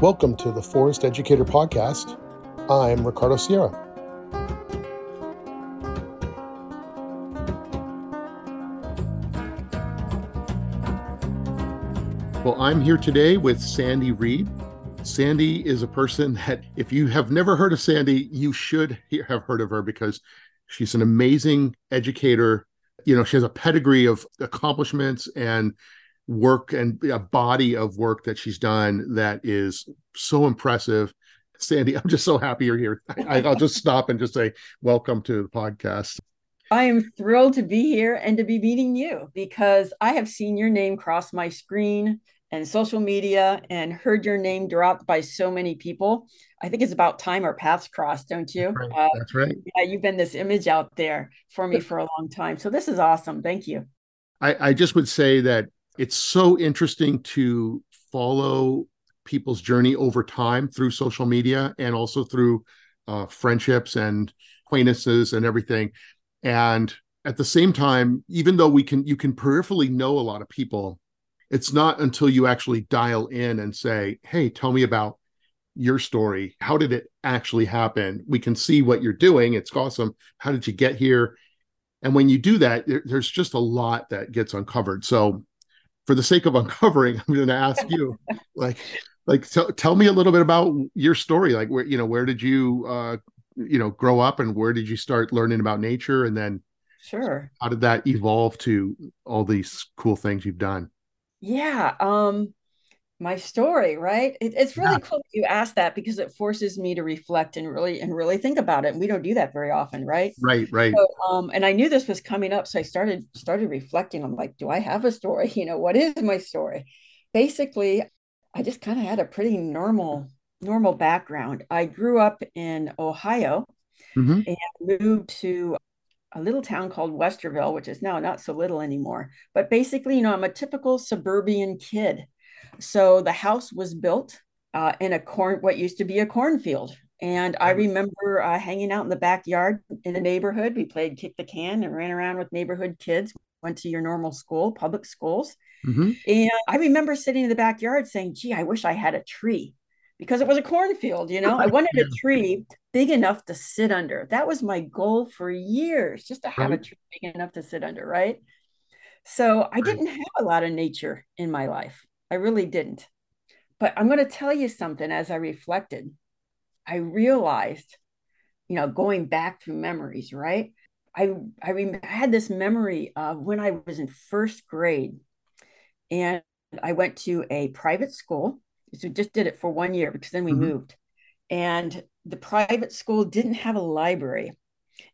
Welcome to the Forest Educator Podcast. I'm Ricardo Sierra. Well, I'm here today with Sandy Reed. Sandy is a person that, if you have never heard of Sandy, you should have heard of her because she's an amazing educator. You know, she has a pedigree of accomplishments and work and a body of work that she's done that is so impressive. Sandy, I'm just so happy you're here. I, will just stop and just say, welcome to the podcast. I am thrilled to be here and to be meeting you because I have seen your name cross my screen and social media and heard your name dropped by so many people. I think it's about time our paths crossed, don't you? That's right. Uh, That's right. Yeah, you've been this image out there for me for a long time. So this is awesome. Thank you. I, I just would say that it's so interesting to follow people's journey over time through social media and also through uh, friendships and acquaintances and everything. And at the same time, even though we can, you can peripherally know a lot of people, it's not until you actually dial in and say, "Hey, tell me about your story. How did it actually happen?" We can see what you're doing. It's awesome. How did you get here? And when you do that, there, there's just a lot that gets uncovered. So for the sake of uncovering, I'm going to ask you, like, like tell me a little bit about your story. Like, where you know, where did you, uh, you know, grow up, and where did you start learning about nature, and then, sure, how did that evolve to all these cool things you've done? Yeah. Um, my story right it, it's really yeah. cool that you asked that because it forces me to reflect and really and really think about it and we don't do that very often right right right so, um and i knew this was coming up so i started started reflecting i'm like do i have a story you know what is my story basically i just kind of had a pretty normal normal background i grew up in ohio mm-hmm. and moved to a little town called Westerville, which is now not so little anymore. But basically, you know, I'm a typical suburban kid. So the house was built uh, in a corn, what used to be a cornfield. And I remember uh, hanging out in the backyard in the neighborhood. We played kick the can and ran around with neighborhood kids, went to your normal school, public schools. Mm-hmm. And I remember sitting in the backyard saying, gee, I wish I had a tree because it was a cornfield, you know. I wanted a tree big enough to sit under. That was my goal for years, just to have right. a tree big enough to sit under, right? So I didn't have a lot of nature in my life. I really didn't. But I'm going to tell you something as I reflected. I realized, you know, going back through memories, right? I I, rem- I had this memory of when I was in first grade, and I went to a private school. So just did it for one year because then we mm-hmm. moved, and the private school didn't have a library.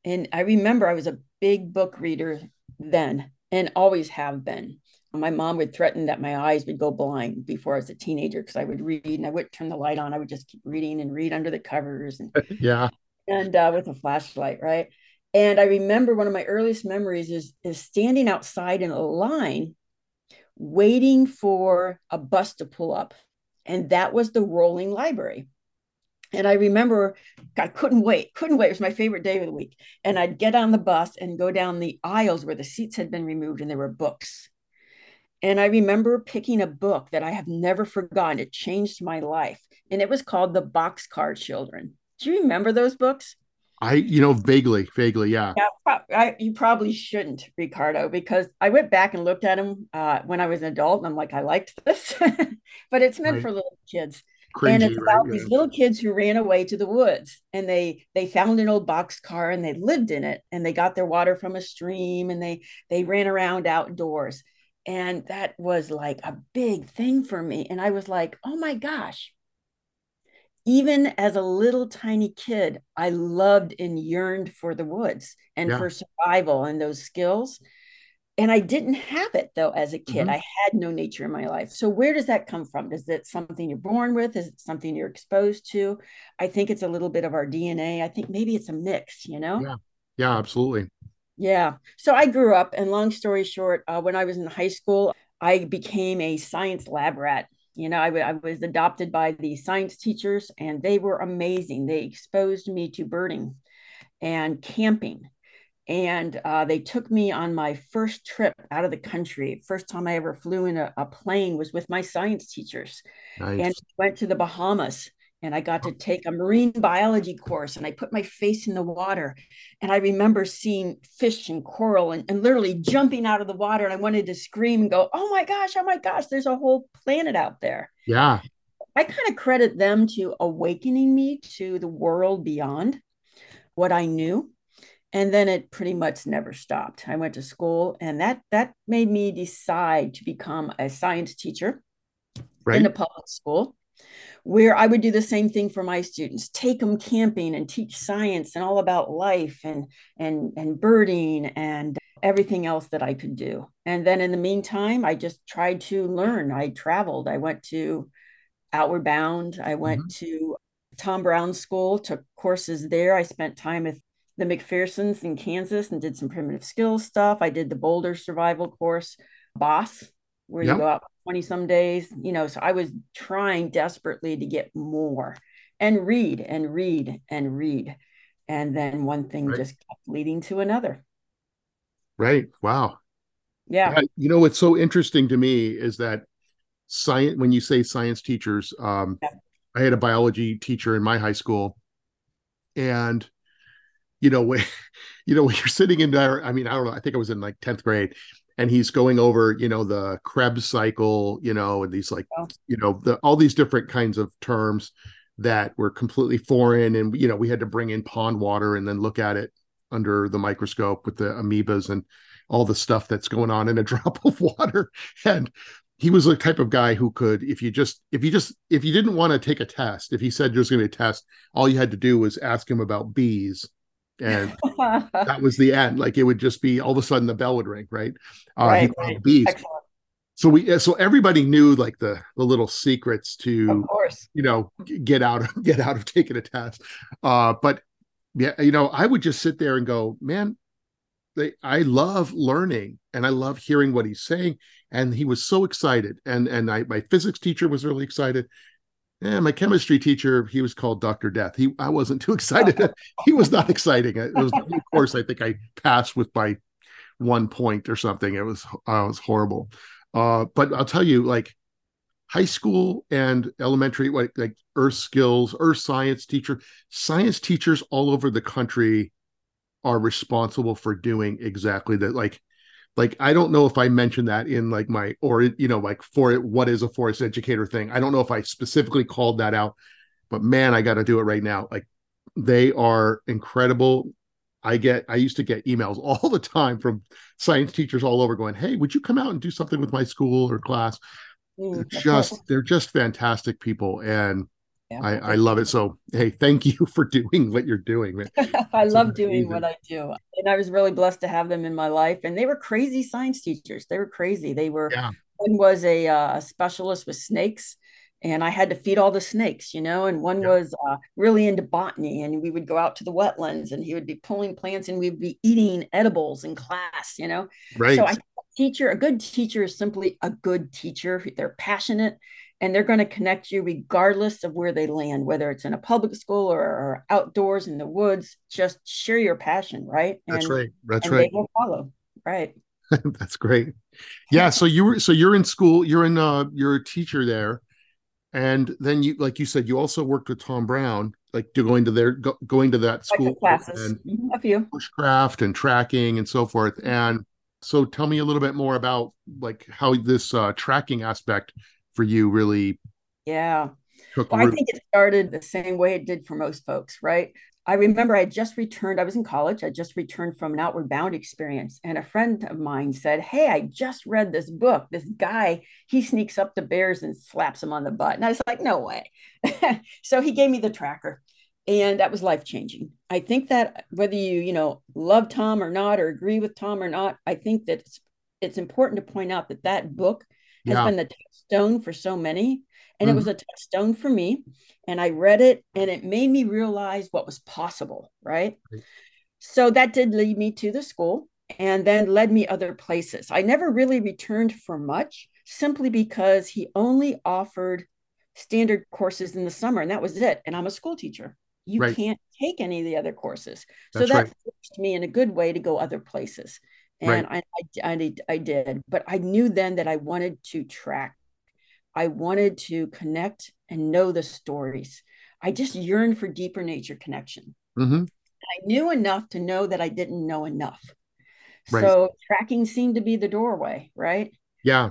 And I remember I was a big book reader then, and always have been my mom would threaten that my eyes would go blind before I was a teenager because I would read and I wouldn't turn the light on. I would just keep reading and read under the covers and yeah, and uh, with a flashlight, right? And I remember one of my earliest memories is is standing outside in a line, waiting for a bus to pull up, and that was the rolling library. And I remember I couldn't wait, couldn't wait. It was my favorite day of the week. And I'd get on the bus and go down the aisles where the seats had been removed and there were books and I remember picking a book that I have never forgotten. It changed my life. And it was called The Boxcar Children. Do you remember those books? I, you know, vaguely, vaguely, yeah. Yeah, I, you probably shouldn't, Ricardo, because I went back and looked at them uh, when I was an adult, and I'm like, I liked this, but it's meant right. for little kids. Cringy, and it's about right? these yeah. little kids who ran away to the woods, and they they found an old box car, and they lived in it, and they got their water from a stream, and they they ran around outdoors and that was like a big thing for me. And I was like, oh my gosh. Even as a little tiny kid, I loved and yearned for the woods and yeah. for survival and those skills. And I didn't have it though as a kid. Mm-hmm. I had no nature in my life. So where does that come from? Is it something you're born with? Is it something you're exposed to? I think it's a little bit of our DNA. I think maybe it's a mix, you know? Yeah. Yeah, absolutely. Yeah. So I grew up, and long story short, uh, when I was in high school, I became a science lab rat. You know, I, w- I was adopted by the science teachers, and they were amazing. They exposed me to birding and camping and uh, they took me on my first trip out of the country. First time I ever flew in a, a plane was with my science teachers, nice. and went to the Bahamas. And I got to take a marine biology course, and I put my face in the water. And I remember seeing fish and coral, and, and literally jumping out of the water. And I wanted to scream and go, "Oh my gosh! Oh my gosh! There's a whole planet out there!" Yeah. I kind of credit them to awakening me to the world beyond what I knew and then it pretty much never stopped i went to school and that that made me decide to become a science teacher right. in a public school where i would do the same thing for my students take them camping and teach science and all about life and and and birding and everything else that i could do and then in the meantime i just tried to learn i traveled i went to outward bound i went mm-hmm. to tom brown school took courses there i spent time with the McPhersons in Kansas and did some primitive skills stuff. I did the Boulder survival course, Boss, where yep. you go out 20 some days, you know. So I was trying desperately to get more and read and read and read. And then one thing right. just kept leading to another. Right. Wow. Yeah. yeah. You know, what's so interesting to me is that science, when you say science teachers, um, yeah. I had a biology teacher in my high school and you know, when you know when you're sitting in there, I mean, I don't know, I think I was in like 10th grade and he's going over, you know, the Krebs cycle, you know, and these like, oh. you know, the all these different kinds of terms that were completely foreign. And you know, we had to bring in pond water and then look at it under the microscope with the amoebas and all the stuff that's going on in a drop of water. And he was the type of guy who could, if you just, if you just, if you didn't want to take a test, if he said there's going to be a test, all you had to do was ask him about bees and that was the end. Like it would just be all of a sudden the bell would ring, right? Uh, right, right. Bees. So we, so everybody knew like the the little secrets to, of course, you know, get out of get out of taking a test. Uh, but yeah, you know, I would just sit there and go, man, they, I love learning and I love hearing what he's saying. And he was so excited, and and I, my physics teacher was really excited, yeah, my chemistry teacher, he was called Dr. Death. He I wasn't too excited. he was not exciting. It was of course I think I passed with by one point or something. It was uh, it was horrible. Uh, but I'll tell you, like high school and elementary, like like earth skills, earth science teacher, science teachers all over the country are responsible for doing exactly that. Like like i don't know if i mentioned that in like my or you know like for it what is a forest educator thing. I don't know if i specifically called that out but man i got to do it right now. Like they are incredible. I get i used to get emails all the time from science teachers all over going hey would you come out and do something with my school or class? Mm, they're just they're just fantastic people and yeah, I, I love it. So, hey, thank you for doing what you're doing. I love doing what I do. And I was really blessed to have them in my life. And they were crazy science teachers. They were crazy. They were, yeah. one was a uh, specialist with snakes. And I had to feed all the snakes, you know, and one yeah. was uh, really into botany. And we would go out to the wetlands and he would be pulling plants and we'd be eating edibles in class, you know. Right. So I teacher, a good teacher is simply a good teacher. They're passionate and they're going to connect you regardless of where they land, whether it's in a public school or, or outdoors in the woods. Just share your passion, right? And, That's right. That's right. They will follow. Right. That's great. Yeah. So you were so you're in school. You're in. uh You're a teacher there, and then you, like you said, you also worked with Tom Brown, like to going to their go, going to that school classes, and mm-hmm, a few bushcraft and tracking and so forth. And so, tell me a little bit more about like how this uh, tracking aspect for you really yeah. well, i think it started the same way it did for most folks right? I remember i just returned i was in college i just returned from an outward bound experience and a friend of mine said hey i just read this book. This guy he sneaks up to bears and slaps them on the butt. And i was like no way. So he gave me the tracker and that was life changing i think that whether you you know love tom or not or agree with tom or not i think that it's, it's important to point out that that book has yeah. been the touchstone for so many. And mm. it was a touchstone for me. And I read it and it made me realize what was possible. Right? right. So that did lead me to the school and then led me other places. I never really returned for much simply because he only offered standard courses in the summer and that was it. And I'm a school teacher. You right. can't take any of the other courses. That's so that right. forced me in a good way to go other places. And Right. I, I, I, I did, but I knew then that I wanted to track. I wanted to connect and know the stories. I just yearned for deeper nature connection. hmm I knew enough to know that I didn't know enough. Right. So tracking seemed to be the doorway, right? Yeah.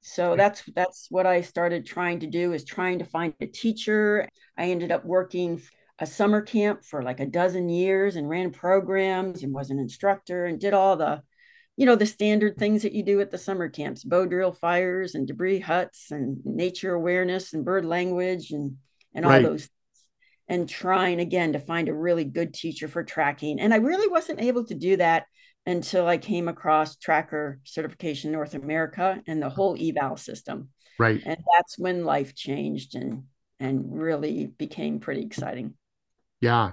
So that's that's what I started trying to do is trying to find a teacher. I ended up working a summer camp for like a dozen years and ran programs and was an instructor and did all the you know the standard things that you do at the summer camps bow drill fires and debris huts and nature awareness and bird language and and all Right. those and trying again to find a really good teacher for tracking. And I really wasn't able to do that until I came across Tracker Certification North America and the whole eval system. Right. And that's when life changed and and really became pretty exciting. Yeah.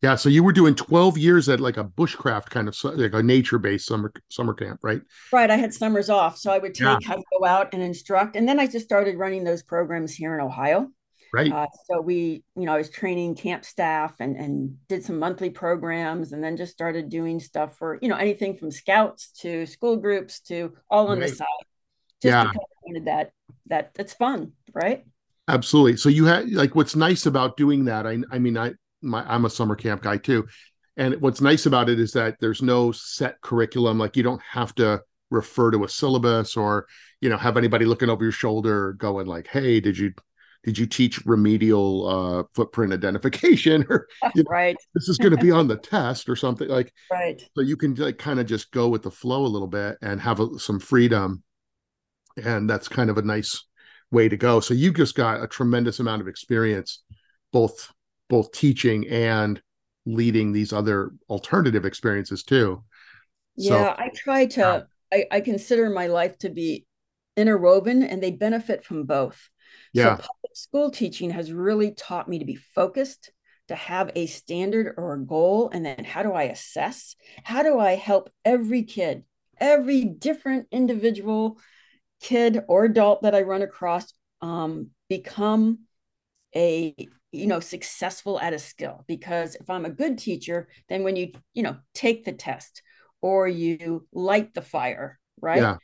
Yeah. So you were doing 12 years at like a bushcraft kind of like a nature-based summer summer camp, right? Right. I had summers off. So I would Yeah. take, I'd go out and instruct. And then I just started running those programs here in Ohio. Right. Uh, so we, you know, I was training camp staff and and did some monthly programs, and then just started doing stuff for you know anything from scouts to school groups to all on the Right. side, just Yeah. because I wanted that that that's fun, right? Absolutely. So you had like what's nice about doing that. I I mean I my I'm a summer camp guy too. And what's nice about it is that there's no set curriculum. Like you don't have to refer to a syllabus or, you know, have anybody looking over your shoulder going like, hey, did you did you teach remedial uh footprint identification or you know, Right, this is going to be on the test or something like right. so you can like kind of just go with the flow a little bit and have a, some freedom and that's kind of a nice way to go so you just got a tremendous amount of experience both both teaching and leading these other alternative experiences too so Yeah, I try to. I, I consider my life to be interwoven, and they benefit from both. So yeah public school teaching has really taught me to be focused, to have a standard or a goal, and then how do I assess? How do I help every kid, every different individual kid or adult that I run across um, become a you know successful at a skill because if i'm a good teacher then when you you know take the test or you light the fire right yeah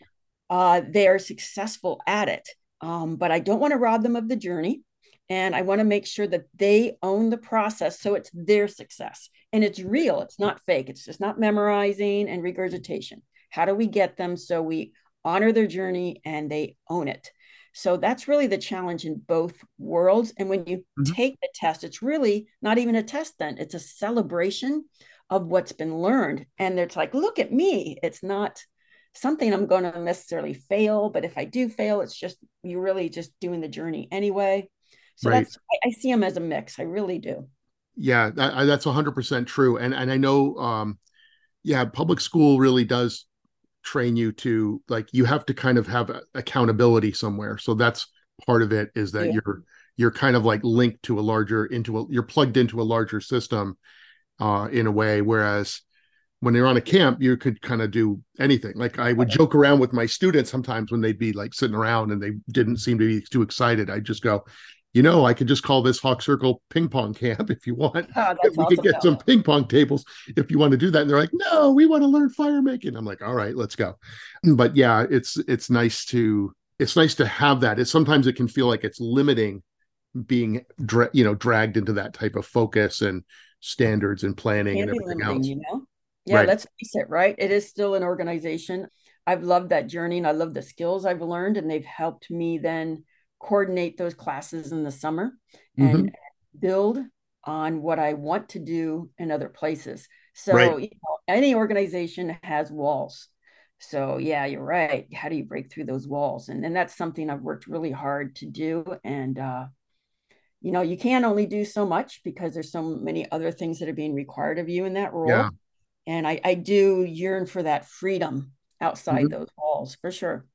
uh, they are successful at it. Um, but I don't want to rob them of the journey. And I want to make sure that they own the process so it's their success and it's real. It's not fake. It's just not memorizing and regurgitation. How do we get them so we honor their journey and they own it? So that's really the challenge in both worlds. And when you Mhm. take the test, it's really not even a test, then it's a celebration of what's been learned. And it's like, look at me. It's not something I'm going to necessarily fail, but if I do fail, it's just you're really just doing the journey anyway. So Right. that's I, I see them as a mix. I really do. yeah that, that's 100% true and and i know um yeah public school really does train you to like you have to kind of have accountability somewhere. So that's part of it is that Yeah. you're you're kind of like linked to a larger into a you're plugged into a larger system uh in a way. Whereas when you're on a camp you could kind of do anything. Like i would joke around with my students sometimes when they'd be like sitting around and they didn't seem to be too excited. I'd just go you know i could just call this hawk circle ping pong camp if you want Oh, we could awesome. get some ping pong tables if you want to do that. And they're like, no, we want to learn fire making. I'm like, all right, let's go. But yeah, it's it's nice to it's nice to have that. It's sometimes it can feel like it's limiting being dra- you know dragged into that type of focus and standards and planning and everything limiting, else. you know? Yeah, Right. let's face it, right? It is still an organization. I've loved that journey and I love the skills I've learned, and they've helped me then coordinate those classes in the summer and Mhm. build on what I want to do in other places. So, Right. you know, any organization has walls. So, yeah, you're right. How do you break through those walls? And, and that's something I've worked really hard to do. And, uh, you know, you can only do so much because there's so many other things that are being required of you in that role. Yeah. And I, I do yearn for that freedom outside Mhm. those walls for sure.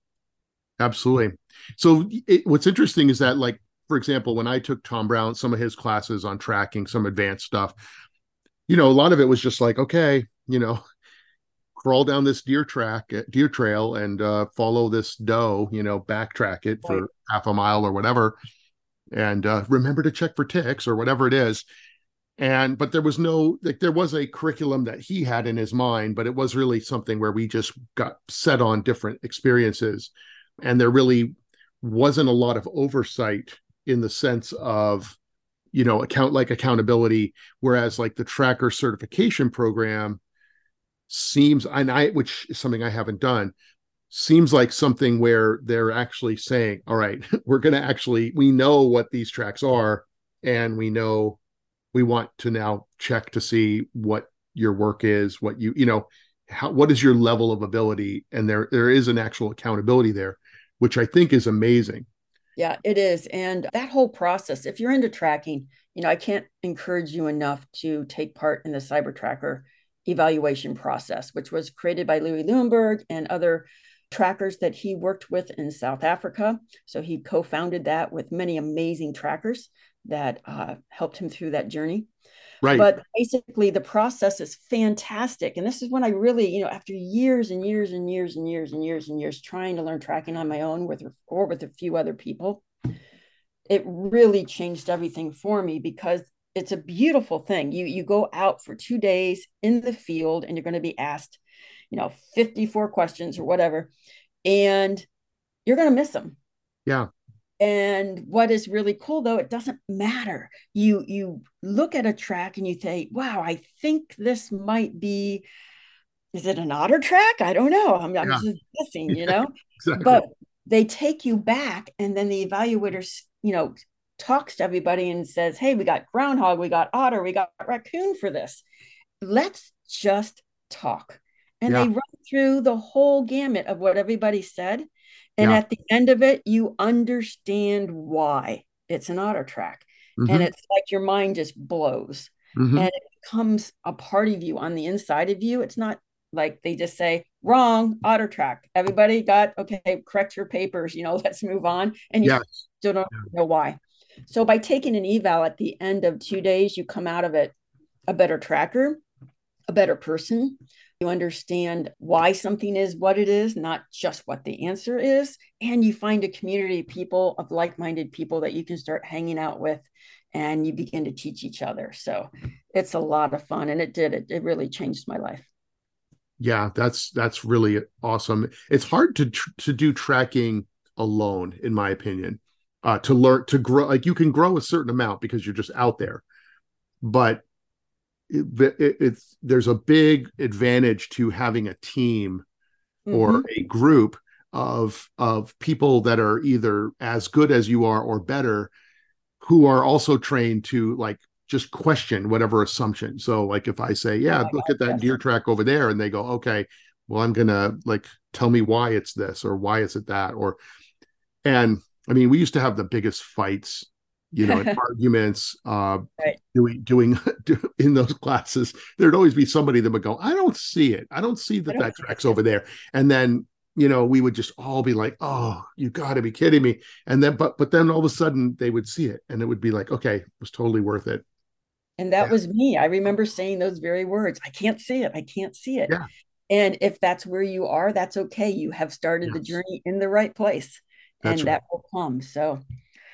Absolutely. So it, what's interesting is that, like, for example, when I took Tom Brown, some of his classes on tracking, some advanced stuff, you know, a lot of it was just like, okay, you know, crawl down this deer track, uh, deer trail, and uh, follow this doe, you know, backtrack it for Right. half a mile or whatever, and uh, remember to check for ticks or whatever it is. and but there was no like there was a curriculum that he had in his mind but it was really something where we just got set on different experiences and there really wasn't a lot of oversight in the sense of you know account like accountability. Whereas like the tracker certification program seems and i which is something i haven't done seems like something where they're actually saying all right we're going to actually we know what these tracks are and we know we want to now check to see what your work is what you you know how what is your level of ability? And there there is an actual accountability there which i think is amazing. Yeah it is. And that whole process if you're into tracking you know i can't encourage you enough to take part in the CyberTracker evaluation process which was created by louis Liebenberg and other trackers that he worked with in south africa. So he co-founded that with many amazing trackers that uh, helped him through that journey. Right. But basically, the process is fantastic. And this is when I really, you know, after years and years and years and years and years and years trying to learn tracking on my own with or with a few other people, it really changed everything for me because it's a beautiful thing. You you go out for two days in the field and you're going to be asked, you know, 54 questions or whatever, and you're going to miss them. Yeah and what is really cool though it doesn't matter. You you look at a track and you say wow i think this might be is it an otter track? I don't know. I'm, I'm just guessing you know? exactly. but they take you back and then the evaluators you know talks to everybody and says hey we got groundhog we got otter we got raccoon for this. Let's just talk. And yeah. they run through the whole gamut of what everybody said and yeah. at the end of it, you understand why it's an otter track. Mm-hmm. And it's like your mind just blows. Mm-hmm. And it becomes a part of you on the inside of you. It's not like they just say, wrong, otter track. Everybody got, okay, correct your papers, you know, let's move on. And you yes. still don't know why. So by taking an eval at the end of two days, you come out of it a better tracker, a better person, you understand why something is what it is, not just what the answer is. And you find a community of people, of like minded people that you can start hanging out with and you begin to teach each other. So it's a lot of fun. And it did, it, it really changed my life. Yeah, that's that's really awesome. It's hard to tr- to do tracking alone, in my opinion. Uh, to learn to grow, like you can grow a certain amount because you're just out there, but it, it, it's there's a big advantage to having a team mm-hmm. or a group of of people that are either as good as you are or better who are also trained to like just question whatever assumption so like if i say yeah oh look God, at that deer track over there and they go okay well i'm gonna like tell me why it's this or why is it that or and i mean we used to have the biggest fights you know, arguments, uh, right. doing doing in those classes, there'd always be somebody that would go, "I don't see it. I don't see that don't that track's over there," and then you know we would just all be like, "Oh, you got to be kidding me!" And then, but but then all of a sudden they would see it, and it would be like, "Okay, it was totally worth it." And that yeah. was me. I remember saying those very words. I can't see it. I can't see it. Yeah. And if that's where you are, that's okay. You have started yes. the journey in the right place, that's and right. that will come. So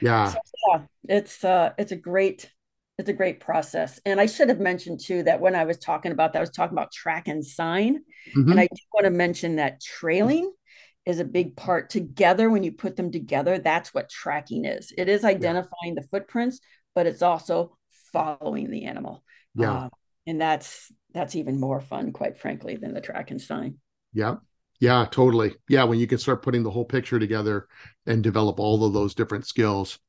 yeah. So, yeah, it's uh it's a great it's a great process. And I should have mentioned too that when I was talking about that, I was talking about track and sign. Mm-hmm. And I do want to mention that trailing is a big part together. When you put them together, that's what tracking is. It is identifying yeah. the footprints, but it's also following the animal. Yeah. Uh, and that's that's even more fun, quite frankly, than the track and sign. Yeah. Yeah, totally. Yeah, when you can start putting the whole picture together and develop all of those different skills,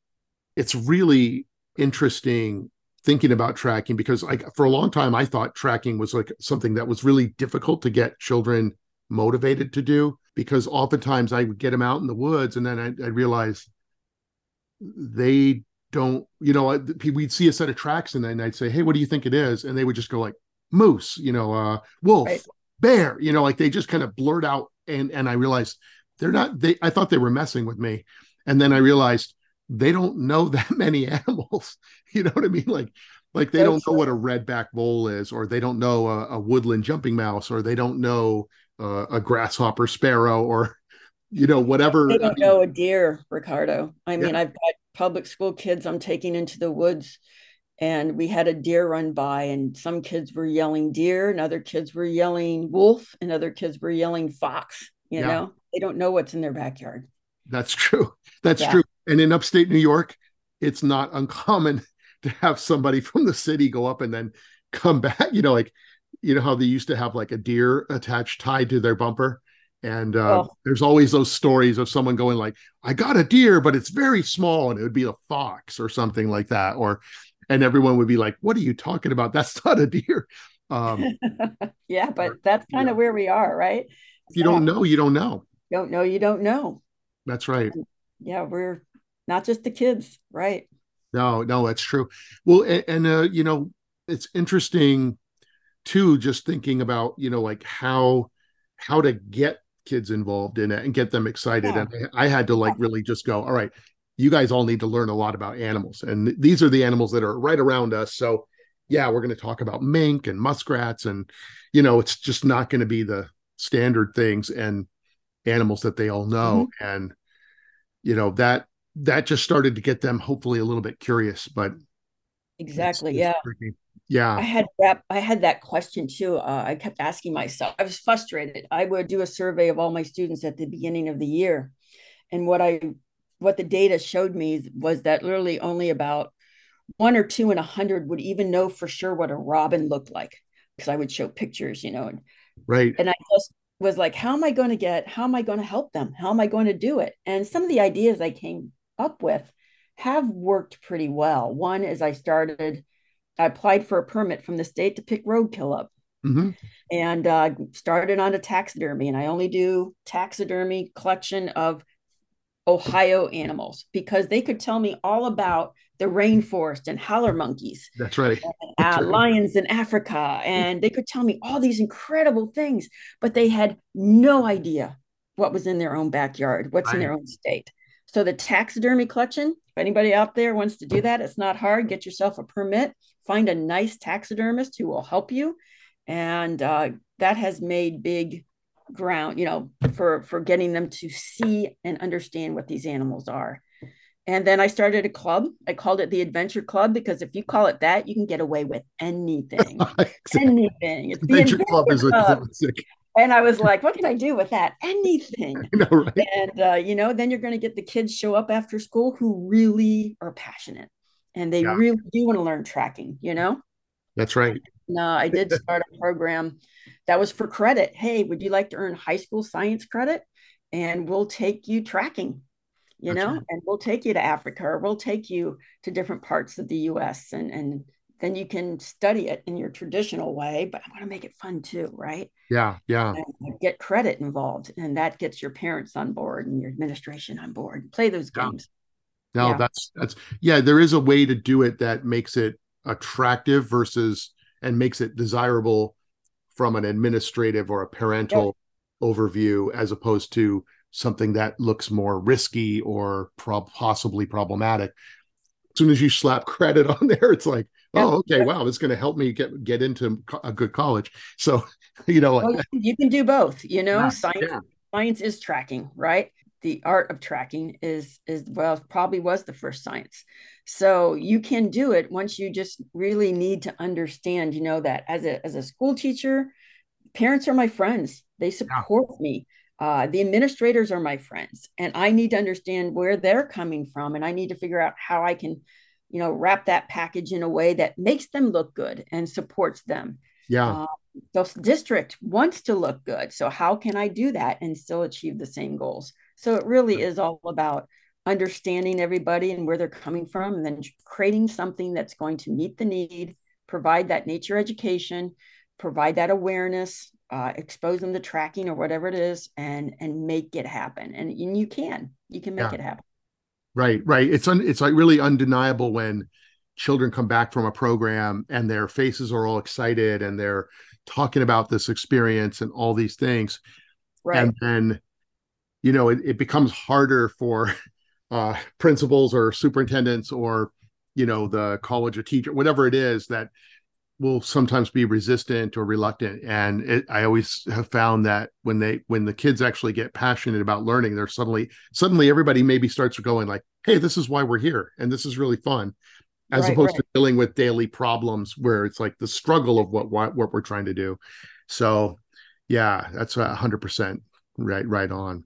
it's really interesting thinking about tracking because like for a long time I thought tracking was like something that was really difficult to get children motivated to do because oftentimes I would get them out in the woods and then I, I realize they don't, you know, we'd see a set of tracks and then I'd say, Hey, what do you think it is? And they would just go like moose, you know, uh, wolf, right bear you know like they just kind of blurt out and and i realized they're not they i thought they were messing with me. And then i realized they don't know that many animals you know what i mean? Like like they don't know what a redback vole is or they don't know a, a woodland jumping mouse or they don't know uh, a grasshopper sparrow or you know whatever. They don't know a deer ricardo. I mean yeah. i've got public school kids i'm taking into the woods and we had a deer run by and some kids were yelling deer and other kids were yelling wolf and other kids were yelling fox you yeah. know they don't know what's in their backyard that's true that's yeah. true and in upstate new york it's not uncommon to have somebody from the city go up and then come back you know like you know how they used to have like a deer attached tied to their bumper and uh, oh. there's always those stories of someone going like i got a deer but it's very small and it would be a fox or something like that or and everyone would be like what are you talking about? That's not a deer. Um, yeah but that's kind of yeah. where we are right? If you don't know you don't know. Don't know you don't know. That's right. Yeah we're not just the kids right? No no that's true. Well and, and uh, you know it's interesting too just thinking about you know like how how to get kids involved in it and get them excited. Yeah. and I, I had to like really just go all right you guys all need to learn a lot about animals. And these are the animals that are right around us. So yeah we're going to talk about mink and muskrats and you know it's just not going to be the standard things and animals that they all know. Mm-hmm. and you know that that just started to get them hopefully a little bit curious but exactly it's, it's yeah. tricky. Yeah. I had that i had that question too uh, i kept asking myself i was frustrated. I would do a survey of all my students at the beginning of the year. And what i what the data showed me was that literally only about one or two in a hundred would even know for sure what a robin looked like because i would show pictures you know and, right and i just was like how am i going to get how am i going to help them how am i going to do it and some of the ideas i came up with have worked pretty well one is i started I applied for a permit from the state to pick roadkill up. Mm-hmm. And uh, started on a taxidermy, and I only do taxidermy collection of Ohio animals because they could tell me all about the rainforest and howler monkeys. That's right. And, uh, lions in Africa. And they could tell me all these incredible things, but they had no idea what was in their own backyard, what's right. in their own state. So the taxidermy collection, if anybody out there wants to do that, it's not hard. Get yourself a permit, find a nice taxidermist who will help you. And uh, that has made big ground, you know, for, for getting them to see and understand what these animals are. And then I started a club. I called it the Adventure Club because if you call it that, you can get away with anything. anything. It's Adventure, the Adventure Club is Club and I was like, what can I do with that? Anything. Know, right? And uh, you know, then you're going to get the kids show up after school who really are passionate and they yeah. really do want to learn tracking. You know. That's right. No, I did start a program that was for credit. Hey, would you like to earn high school science credit? And we'll take you tracking, you That's know, right. and we'll take you to Africa or we'll take you to different parts of the US and and then you can study it in your traditional way, but I want to make it fun too, right? Yeah, yeah. And get credit involved, and that gets your parents on board and your administration on board. Play those games. No, yeah. that's that's yeah. There is a way to do it that makes it attractive versus and makes it desirable from an administrative or a parental yeah. overview, as opposed to something that looks more risky or possibly problematic. As soon as you slap credit on there, it's like, oh okay wow this is going to help me get get into a good college so you know well, you can do both you know yeah, science yeah. science is tracking right the art of tracking is is well probably was the first science. So you can do it once you just really need to understand you know that as a as a school teacher parents are my friends. They support yeah. me. Uh, the administrators are my friends and i need to understand where they're coming from and i need to figure out how i can you know wrap that package in a way that makes them look good and supports them. Yeah. Uh, the district wants to look good so how can i do that and still achieve the same goals so it really is all about understanding everybody and where they're coming from and then creating something that's going to meet the need provide that nature education provide that awareness uh, expose them to tracking or whatever it is and and make it happen and, and you can you can make yeah. it happen Right, right. It's un, it's like really undeniable when children come back from a program and their faces are all excited and they're talking about this experience and all these things. Right. And then, you know, it, it becomes harder for uh, principals or superintendents or, you know, the college or teacher, whatever it is that will sometimes be resistant or reluctant and it, i always have found that when they when the kids actually get passionate about learning they're suddenly suddenly everybody maybe starts going like hey this is why we're here and this is really fun as Right, opposed right. to dealing with daily problems where it's like the struggle of what what, what we're trying to do. So yeah, that's a hundred percent right right on.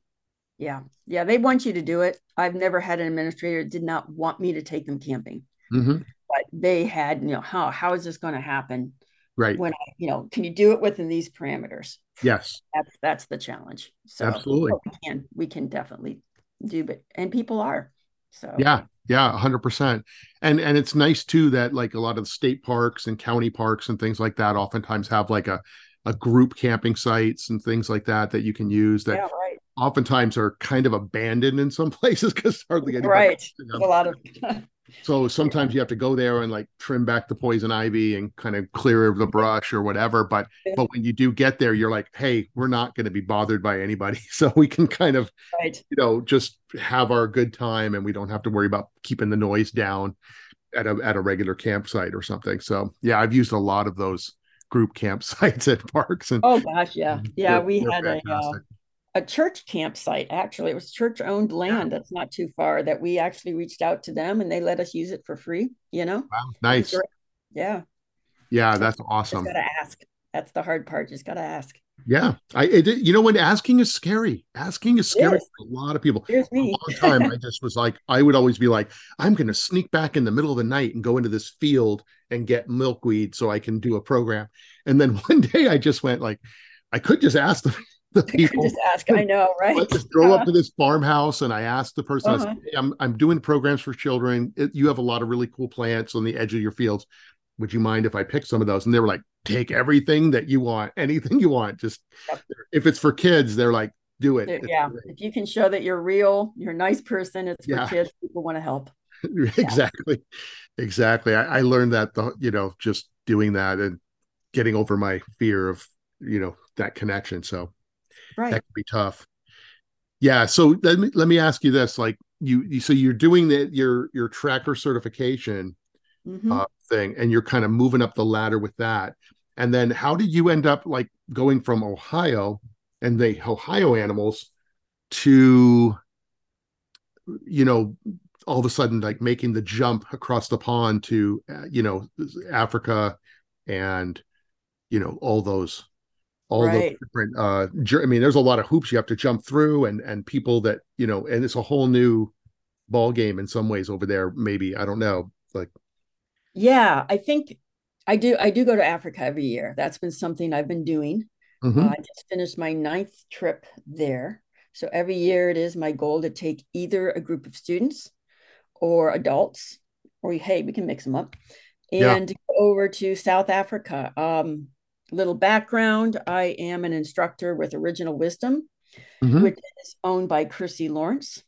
Yeah. Yeah. They want you to do it. I've never had an administrator that did not want me to take them camping, hmm but they had, you know, how how is this going to happen Right. when I, you know, can you do it within these parameters? Yes. That's that's the challenge. So Absolutely. we can we can definitely do but and people are. So Yeah. Yeah. hundred percent. And and it's nice too that like a lot of the state parks and county parks and things like that oftentimes have like a a group camping sites and things like that that you can use that yeah, right. Oftentimes are kind of abandoned in some places because hardly anybody Right. you There's know. a lot of So sometimes you have to go there and like trim back the poison ivy and kind of clear the brush or whatever. But but when you do get there, you're like, hey, we're not going to be bothered by anybody, so we can kind of right. you know just have our good time and we don't have to worry about keeping the noise down at a at a regular campsite or something. So yeah, I've used a lot of those group campsites at parks and Oh gosh, yeah. Yeah, we had a uh, fantastic. A church campsite actually. It was church owned land that's not too far that we actually reached out to them and they let us use it for free, you know? Wow, nice. Yeah. Yeah, that's Just awesome. gotta ask. That's the hard part. Just gotta ask. Yeah, I it, you know when asking is scary. Asking is scary for a lot of people. Here's For a long time, I just was like, I would always be like, I'm going to sneak back in the middle of the night and go into this field and get milkweed so I can do a program. And then one day, I just went like, I could just ask the, the people. just ask. I know, right? I just drove up to this farmhouse and I asked the person, I said, Uh-huh. hey, I'm, I'm doing programs for children. It- you have a lot of really cool plants on the edge of your fields. Would you mind if I pick some of those? And they were like, take everything that you want, anything you want. Just Yep. if it's for kids, they're like, do it. Yeah. great. If you can show that you're real, you're a nice person, it's for Yeah. kids, people want to help. exactly. Exactly. I, I learned that, the, you know, just doing that and getting over my fear of, you know, that connection. So Right. that could be tough. Yeah. So let me let me ask you this: like you, you so you're doing the your your tracker certification Mhm. uh, thing, and you're kind of moving up the ladder with that. And then how did you end up like going from Ohio and the Ohio animals to, you know, all of a sudden like making the jump across the pond to, uh, you know, Africa and, you know, all those all Right. the different uh i mean there's a lot of hoops you have to jump through and and people that you know and it's a whole new ball game in some ways over there maybe i don't know like Yeah, I think I do. I do go to Africa every year. That's been something I've been doing. mhm, Uh, I just finished my ninth trip there. So every year it is my goal to take either a group of students or adults, or hey, we can mix them up, Yeah. and go over to South Africa. Um, little background I am an instructor with Original Wisdom, mhm, which is owned by Kersey Lawrence.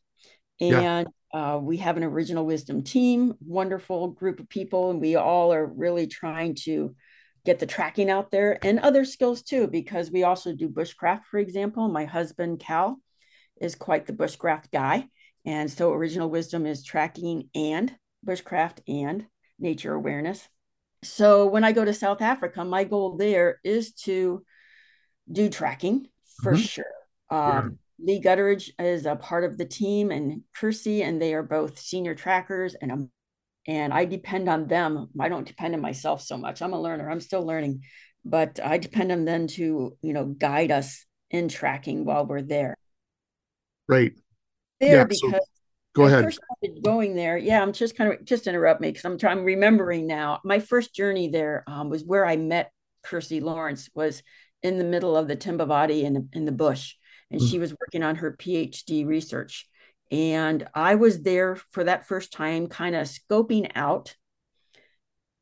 Yeah. And uh, we have an Original Wisdom team, wonderful group of people, and we all are really trying to get the tracking out there and other skills too, because we also do bushcraft, for example. My husband, Cal, is quite the bushcraft guy. And so Original Wisdom is tracking and bushcraft and nature awareness. So when I go to South Africa, my goal there is to do tracking for Mhm. sure. Um, Lee Gutteridge is a part of the team, and Kersey, and they are both senior trackers. And I'm, and I depend on them. I don't depend on myself so much. I'm a learner. I'm still learning, but I depend on them to you know guide us in tracking while we're there. Right. There Yeah, so- because go ahead first going there. Yeah, I'm just kind of just interrupt me because I'm trying I'm remembering now. My first journey there um, was where I met Kersey Lawrence was in the middle of the Timbavati in the, in the bush, and Mm. she was working on her PhD research. And I was there for that first time, kind of scoping out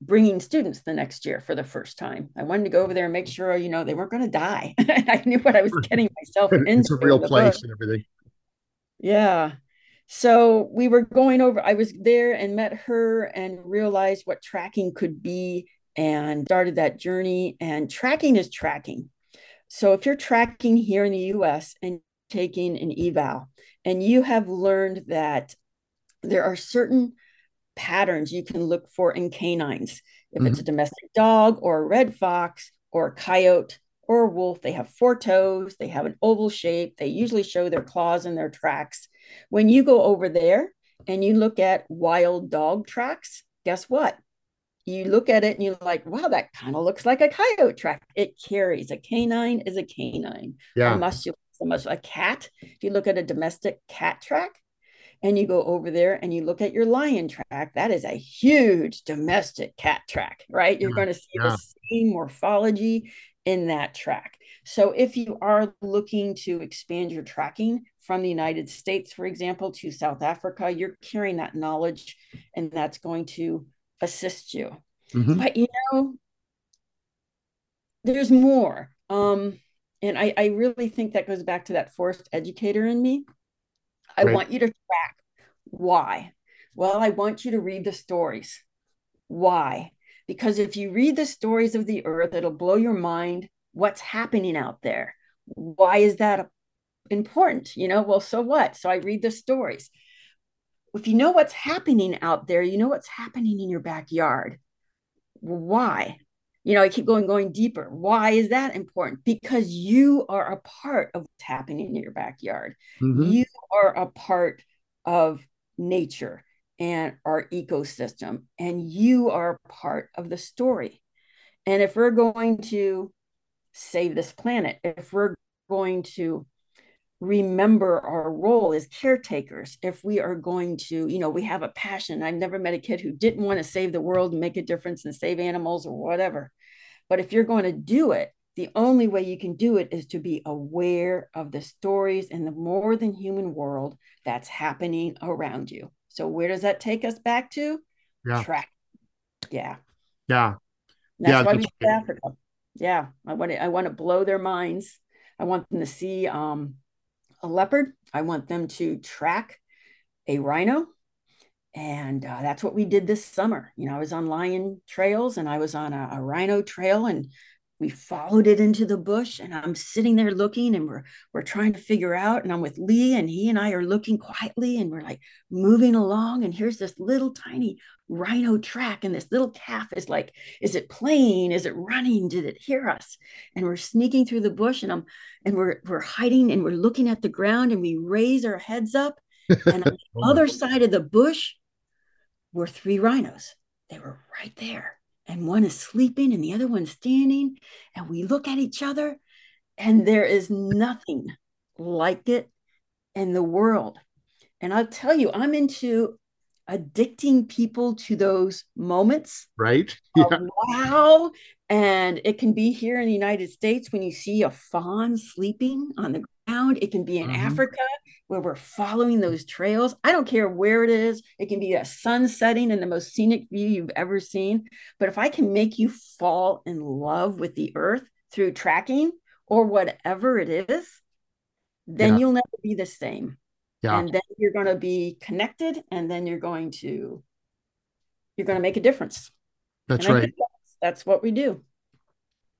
bringing students the next year for the first time. I wanted to go over there and make sure, you know, they weren't going to die. I knew what I was getting myself into. it's a real place and everything Yeah. So we were going over, I was there and met her and realized what tracking could be and started that journey. And tracking is tracking. So if you're tracking here in the US and taking an eval, and you have learned that there are certain patterns you can look for in canines. If it's mm-hmm. a domestic dog or a red fox or a coyote or a wolf, they have four toes, they have an oval shape, they usually show their claws and their tracks. When you go over there and you look at wild dog tracks, guess what? You look at it and you're like, wow, that kind of looks like a coyote track. It carries. A canine is a canine. Yeah. A muscle a, muscle. a cat. If you look at a domestic cat track, and you go over there and you look at your lion track, that is a huge domestic cat track, right? You're mm, yeah, going to see yeah. the same morphology in that track. So if you are looking to expand your tracking from the United States, for example, to South Africa, you're carrying that knowledge and that's going to assist you. Mm-hmm. But you know, there's more. Um, and I, I really think that goes back to that forest educator in me. I right. want you to track why. Well, I want you to read the stories. Why? Because if you read the stories of the earth, it'll blow your mind what's happening out there. Why is that important? You know, well, so what? So I read the stories. If you know what's happening out there, you know what's happening in your backyard. Why? You know, I keep going, going deeper. Why is that important? Because you are a part of what's happening in your backyard. Mm-hmm. You are a part of nature and our ecosystem, and you are a part of the story. And if we're going to save this planet, if we're going to remember our role as caretakers, if we are going to, you know, we have a passion. I've never met a kid who didn't want to save the world and make a difference and save animals or whatever. But if you're going to do it, the only way you can do it is to be aware of the stories in the more than human world that's happening around you. So where does that take us back to? Yeah. Track. Yeah. Yeah. That's yeah, why we go Africa. Yeah. I want to I want to blow their minds. I want them to see um, a leopard. I want them to track a rhino. And uh, that's what we did this summer. You know, I was on lion trails and I was on a, a rhino trail and we followed it into the bush and i'm sitting there looking and we're we're trying to figure out and i'm with lee and he and i are looking quietly and we're like moving along and here's this little tiny rhino track and this little calf is like is it playing? Is it running? Did it hear us? And we're sneaking through the bush and i'm and we're we're hiding and we're looking at the ground and we raise our heads up and on the other side of the bush were three rhinos. They were right there and one is sleeping and the other one's standing and we look at each other and there is nothing like it in the world and i'll tell you i'm into addicting people to those moments right yeah. wow and it can be here in the united states when you see a fawn sleeping on the it can be in mm-hmm. africa where we're following those trails. I don't care where it is. It can be a sun setting and the most scenic view you've ever seen. But if I can make you fall in love with the earth through tracking or whatever it is, then yeah. you'll never be the same. Yeah. And then you're going to be connected and then you're going to you're going to make a difference. That's right. That's, that's what we do.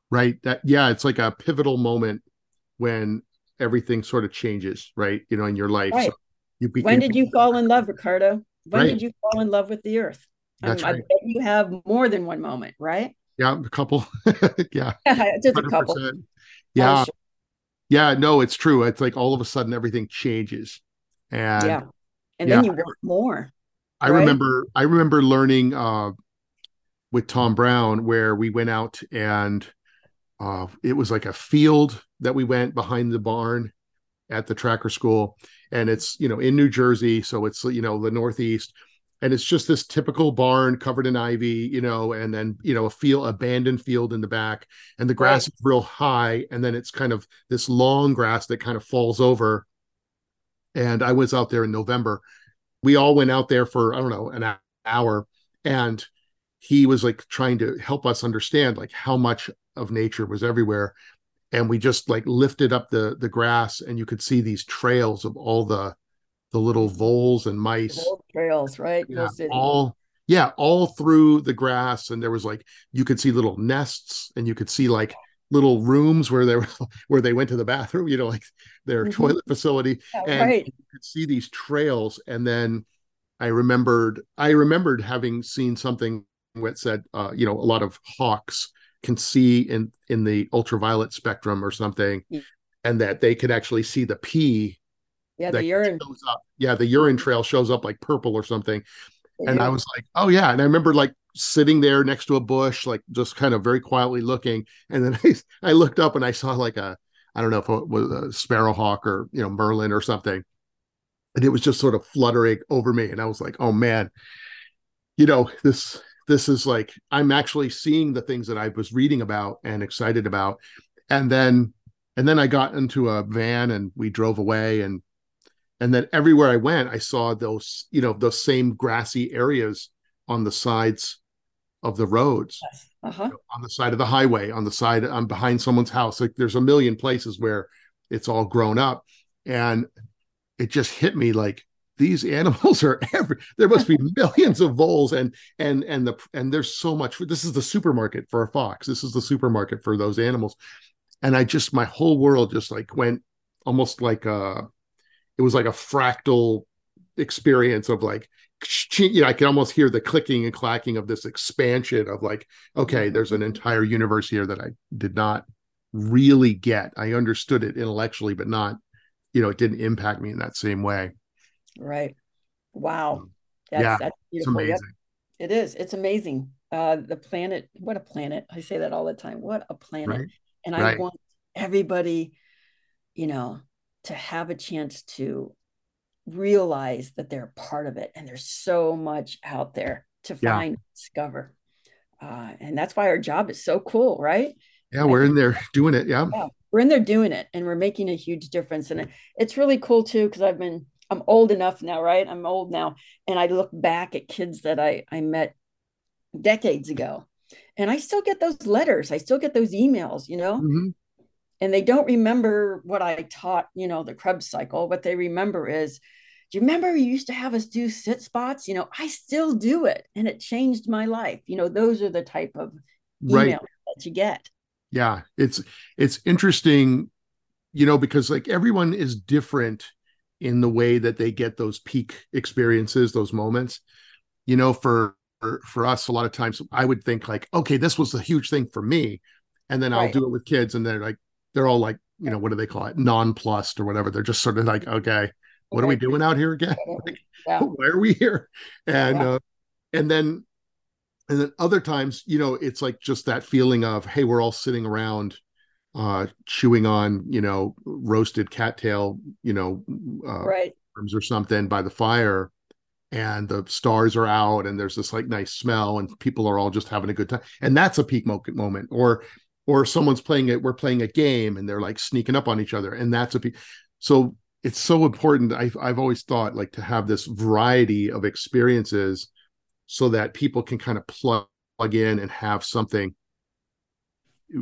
Right. That yeah, it's like a pivotal moment when everything sort of changes, right? You know, in your life. Right. So you begin- when did you fall in love, Ricardo? When right. did you fall in love with the earth? That's I, mean, right. I bet you have more than one moment, right? Yeah, a couple. yeah. Just a couple. Yeah. Yeah, no, it's true. It's like all of a sudden everything changes. And yeah. And yeah, then you want more. I right? remember I remember learning uh with Tom Brown where we went out and uh, it was like a field that we went behind the barn at the tracker school. And it's you know in new jersey so it's you know the northeast. And it's just this typical barn covered in ivy you know and then you know a field abandoned field in the back. And the grass right. is real high. And then it's kind of this long grass that kind of falls over. And i was out there in november. We all went out there for i don't know an hour. And he was like trying to help us understand like how much of nature was everywhere and we just like lifted up the the grass and you could see these trails of all the the little voles and mice trails right yeah, all yeah all through the grass and there was like you could see little nests and you could see like little rooms where they were where they went to the bathroom you know like their mm-hmm. toilet facility yeah, and right. you could see these trails and then i remembered i remembered having seen something that said uh, you know a lot of hawks can see in in the ultraviolet spectrum or something yeah. and that they could actually see the pee yeah the urine yeah the urine trail shows up like purple or something and I was like, oh yeah. And I remember like sitting there next to a bush, like just kind of very quietly looking. And then I, I looked up and I saw like a, I don't know if it was a sparrowhawk or, you know, Merlin or something. And it was just sort of fluttering over me. And I was like, oh man, you know, this, this is like, I'm actually seeing the things that I was reading about and excited about. And then, and then I got into a van and we drove away and and then everywhere I went, I saw those, you know, those same grassy areas on the sides of the roads, yes. uh-huh. on the side of the highway, on the side, I'm behind someone's house. Like there's a million places where it's all grown up, and it just hit me like these animals are every. There must be millions of voles, and and and the and there's so much. This is the supermarket for a fox. This is the supermarket for those animals, and I just my whole world just like went almost like a it was like a fractal experience of like you know, I can almost hear the clicking and clacking of this expansion of like, okay, there's an entire universe here that I did not really get. I understood it intellectually, but not, you know, it didn't impact me in that same way. Right. Wow. That's, yeah, that's it's amazing. Yep. It is. It's amazing. Uh, the planet. What a planet! I say that all the time. What a planet! Right. And I right. want everybody, you know, to have a chance to realize that they're part of it and there's so much out there to find yeah. discover uh, and that's why our job is so cool right yeah we're in there doing it yeah. yeah. we're in there doing it and we're making a huge difference and it's really cool too because i've been i'm old enough now right i'm old now and i look back at kids that i i met decades ago and i still get those letters i still get those emails you know mm-hmm and they don't remember what I taught, you know, the Krebs cycle. What they remember is, do you remember you used to have us do sit spots? You know, I still do it and it changed my life. You know, those are the type of emails right. that you get. Yeah. It's it's interesting, you know, because like everyone is different in the way that they get those peak experiences, those moments. You know, for for us, a lot of times I would think like, okay, this was a huge thing for me. And then right. I'll do it with kids, and they're like, they're all like, you know, what do they call it? Nonplussed or whatever. They're just sort of like, okay, what are we doing out here again? like, yeah. Why are we here? And yeah. uh, and then and then other times, you know, it's like just that feeling of, hey, we're all sitting around uh chewing on, you know, roasted cattail, you know, uh right. or something by the fire and the stars are out and there's this like nice smell and people are all just having a good time and that's a peak moment or or someone's playing it we're playing a game and they're like sneaking up on each other and that's a so it's so important I've, I've always thought like to have this variety of experiences so that people can kind of plug in and have something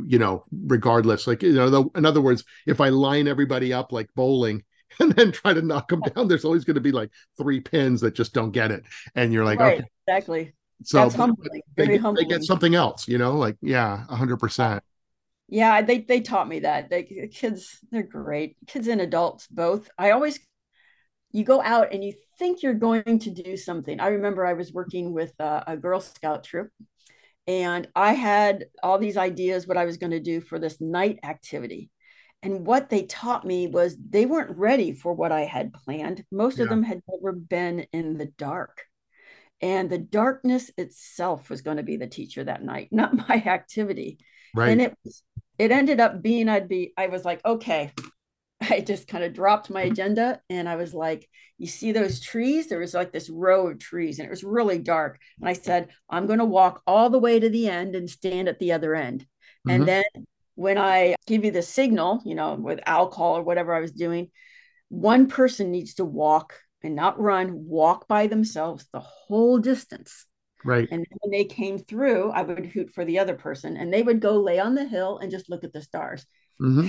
you know regardless like you know the, in other words if i line everybody up like bowling and then try to knock them down there's always going to be like three pins that just don't get it. And you're like right, okay. exactly. So That's humbling. They, Very humbling. they get something else you know like yeah 100% yeah they they taught me that they kids they're great kids and adults both. I always you go out and you think you're going to do something. I remember i was working with a, a girl scout troop and i had all these ideas what i was going to do for this night activity and what they taught me was they weren't ready for what i had planned most yeah. of them had never been in the dark and the darkness itself was going to be the teacher that night not my activity Right. And it it ended up being I'd be I was like, okay. I just kind of dropped my agenda and I was like, you see those trees? There was like this row of trees and it was really dark. And I said, I'm going to walk all the way to the end and stand at the other end. Mm-hmm. And then when I give you the signal, you know, with alcohol or whatever I was doing, one person needs to walk and not run, walk by themselves the whole distance. Right. And when they came through, I would hoot for the other person and they would go lay on the hill and just look at the stars. Mm-hmm.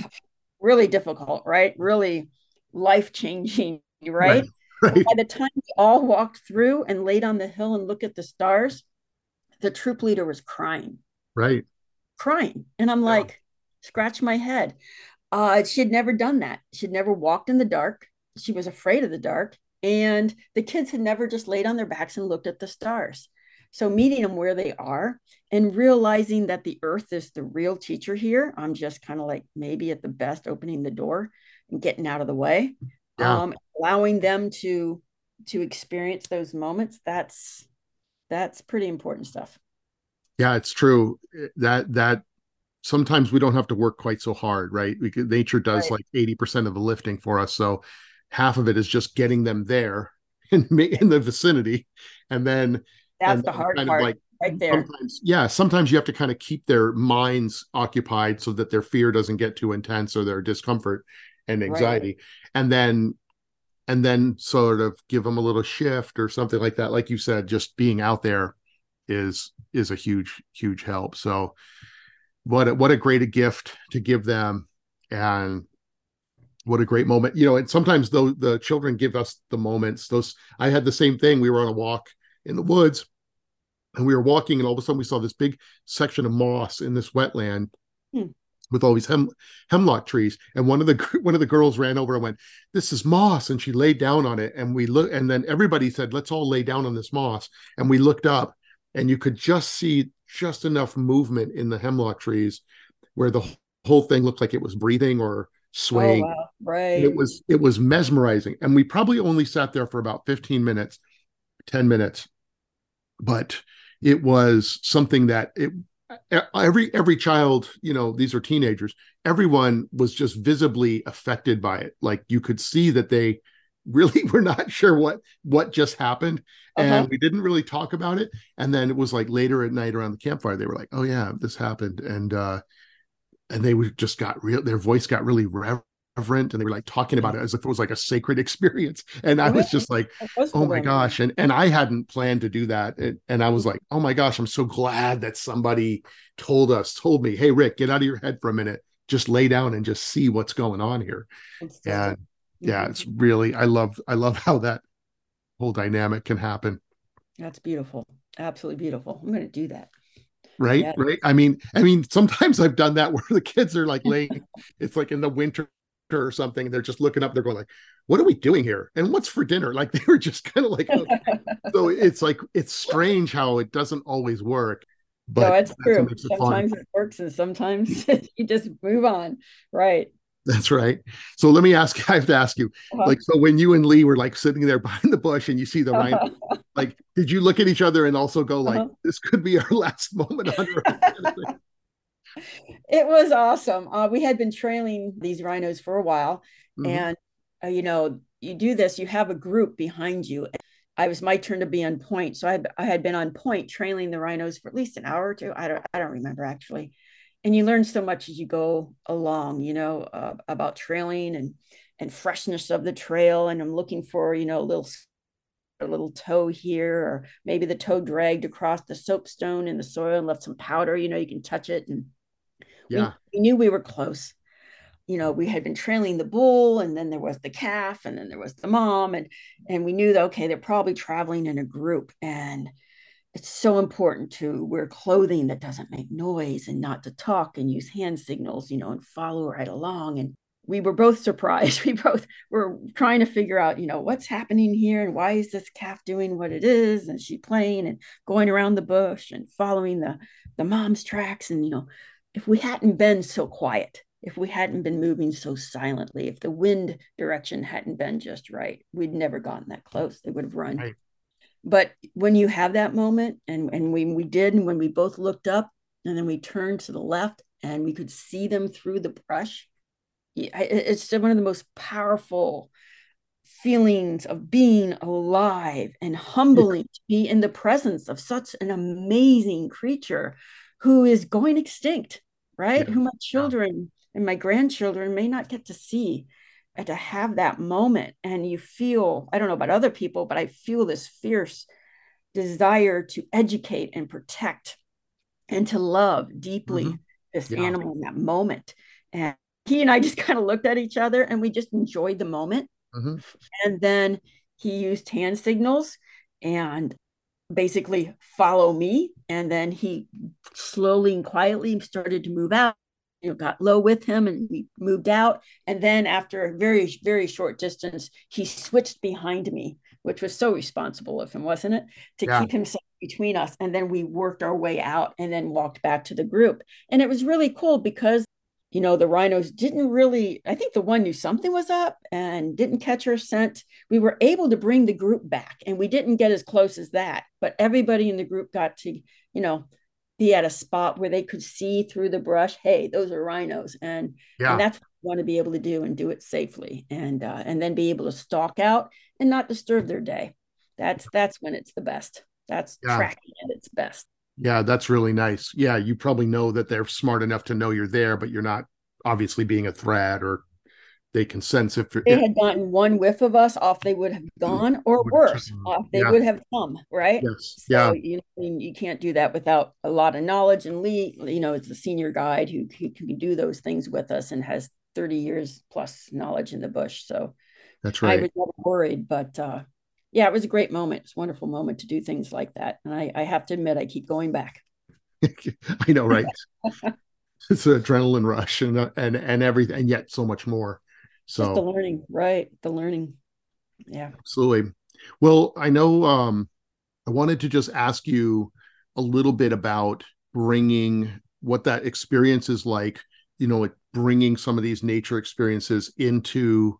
Really difficult, right? Really life changing, right? right? right. By the time we all walked through and laid on the hill and looked at the stars, the troop leader was crying. Right. Crying. And I'm yeah. like, scratch my head. Uh, she had never done that. She'd never walked in the dark. She was afraid of the dark. And the kids had never just laid on their backs and looked at the stars. So meeting them where they are and realizing that the earth is the real teacher here. I'm just kind of like maybe at the best opening the door and getting out of the way. Yeah. Um, allowing them to to experience those moments. That's that's pretty important stuff yeah it's true that that sometimes we don't have to work quite so hard right we nature does right. like 80% of the lifting for us so half of it is just getting them there in, in the vicinity and then that's and the hard part like right there. sometimes yeah sometimes you have to kind of keep their minds occupied so that their fear doesn't get too intense or their discomfort and anxiety. Right. and then and then sort of give them a little shift or something like that. Like you said just being out there is is a huge huge help. So what a, what a great a gift to give them and what a great moment. You know and sometimes though the children give us the moments. Those i had the same thing. We were on a walk in the woods and we were walking and all of a sudden we saw this big section of moss in this wetland hmm. with all these hem, hemlock trees. And one of the one of the girls ran over and went this is moss. And she laid down on it and we look and then everybody said let's all lay down on this moss. And we looked up and you could just see just enough movement in the hemlock trees where the whole thing looked like it was breathing or swaying. Oh, wow. right it was it was mesmerizing. And we probably only sat there for about 15 minutes 10 minutes. But it was something that it every every child you know these are teenagers everyone was just visibly affected by it. Like you could see that they really were not sure what what just happened uh-huh. and we didn't really talk about it. And then it was like later at night around the campfire they were like oh yeah this happened. And uh and they just got real their voice got really rev- reverent and they were like talking about it mm-hmm. as if it was like a sacred experience. And i oh, was just like oh my gosh. And and i hadn't planned to do that and, and i was like oh my gosh i'm so glad that somebody told us told me hey rick get out of your head for a minute. Just lay down and just see what's going on here and yeah mm-hmm. it's really i love i love how that whole dynamic can happen. That's beautiful. Absolutely beautiful. I'm going to do that. Right? Yeah. right? I mean i mean sometimes i've done that where the kids are like laying it's like in the winter or something and they're just looking up they're going like what are we doing here and what's for dinner like they were just kind of like okay. so it's like it's strange how it doesn't always work but no, it's true it sometimes it works and sometimes you just move on right that's right. So let me ask. I have to ask you, uh-huh. like, so when you and Lee were like sitting there behind the bush and you see the uh-huh. rhino, like, did you look at each other and also go like, uh-huh. "This could be our last moment on Earth"? It was awesome. Uh, we had been trailing these rhinos for a while, mm-hmm. and uh, you know, you do this. You have a group behind you. I was my turn to be on point, so I had, I had been on point trailing the rhinos for at least an hour or two. I don't I don't remember actually, and you learn so much as you go along. You know uh, about trailing and and freshness of the trail, and I'm looking for you know a little a little toe here, or maybe the toe dragged across the soapstone in the soil and left some powder. You know, you can touch it and yeah. We, we knew we were close. You know, we had been trailing the bull and then there was the calf and then there was the mom and and we knew that okay, they're probably traveling in a group and it's so important to wear clothing that doesn't make noise and not to talk and use hand signals, you know, and follow right along. And we were both surprised. We both were trying to figure out, you know, what's happening here and why is this calf doing what it is? And she playing and going around the bush and following the the mom's tracks. And, you know, if we hadn't been so quiet, if we hadn't been moving so silently, if the wind direction hadn't been just right, we'd never gotten that close. They would have run. Right. But when you have that moment, and and when we did, and when we both looked up, and then we turned to the left, and we could see them through the brush, it's one of the most powerful feelings of being alive and humbling to be in the presence of such an amazing creature who is going extinct, right? Yeah. Who my children and my grandchildren may not get to see. And to have that moment, and you feel, I don't know about other people, but I feel this fierce desire to educate and protect and to love deeply mm-hmm. this yeah. animal in that moment. And he and I just kind of looked at each other and we just enjoyed the moment. Mm-hmm. And then he used hand signals and basically follow me. And then he slowly and quietly started to move out. You know, got low with him and we moved out. And then after a very, very short distance, he switched behind me, which was so responsible of him, wasn't it? To yeah. keep himself between us. And then we worked our way out and then walked back to the group. And it was really cool because you know, the rhinos didn't really, I think the one knew something was up and didn't catch her scent. We were able to bring the group back and we didn't get as close as that, but everybody in the group got to, you know, be at a spot where they could see through the brush. Hey, those are rhinos. And, yeah. and that's what we want to be able to do and do it safely and, uh, and then be able to stalk out and not disturb their day. That's, that's when it's the best. That's yeah. tracking at its best. Yeah, that's really nice. Yeah, you probably know that they're smart enough to know you're there, but you're not obviously being a threat or they can sense if they had gotten one whiff of us off they would have gone or worse off they yeah. would have come right? Yes so, yeah. you know, you can't do that without a lot of knowledge and lee you know it's the senior guide who, who can do those things with us and has 30 years plus knowledge in the bush. So that's right. i was never worried but uh yeah, it was a great moment. It's a wonderful moment to do things like that. And I, I have to admit, I keep going back. I know, right? it's an adrenaline rush and uh, and and everything, and yet so much more. So Just the learning, right? The learning. Yeah, absolutely. Well, I know. Um, I wanted to just ask you a little bit about bringing what that experience is like. You know, like bringing some of these nature experiences into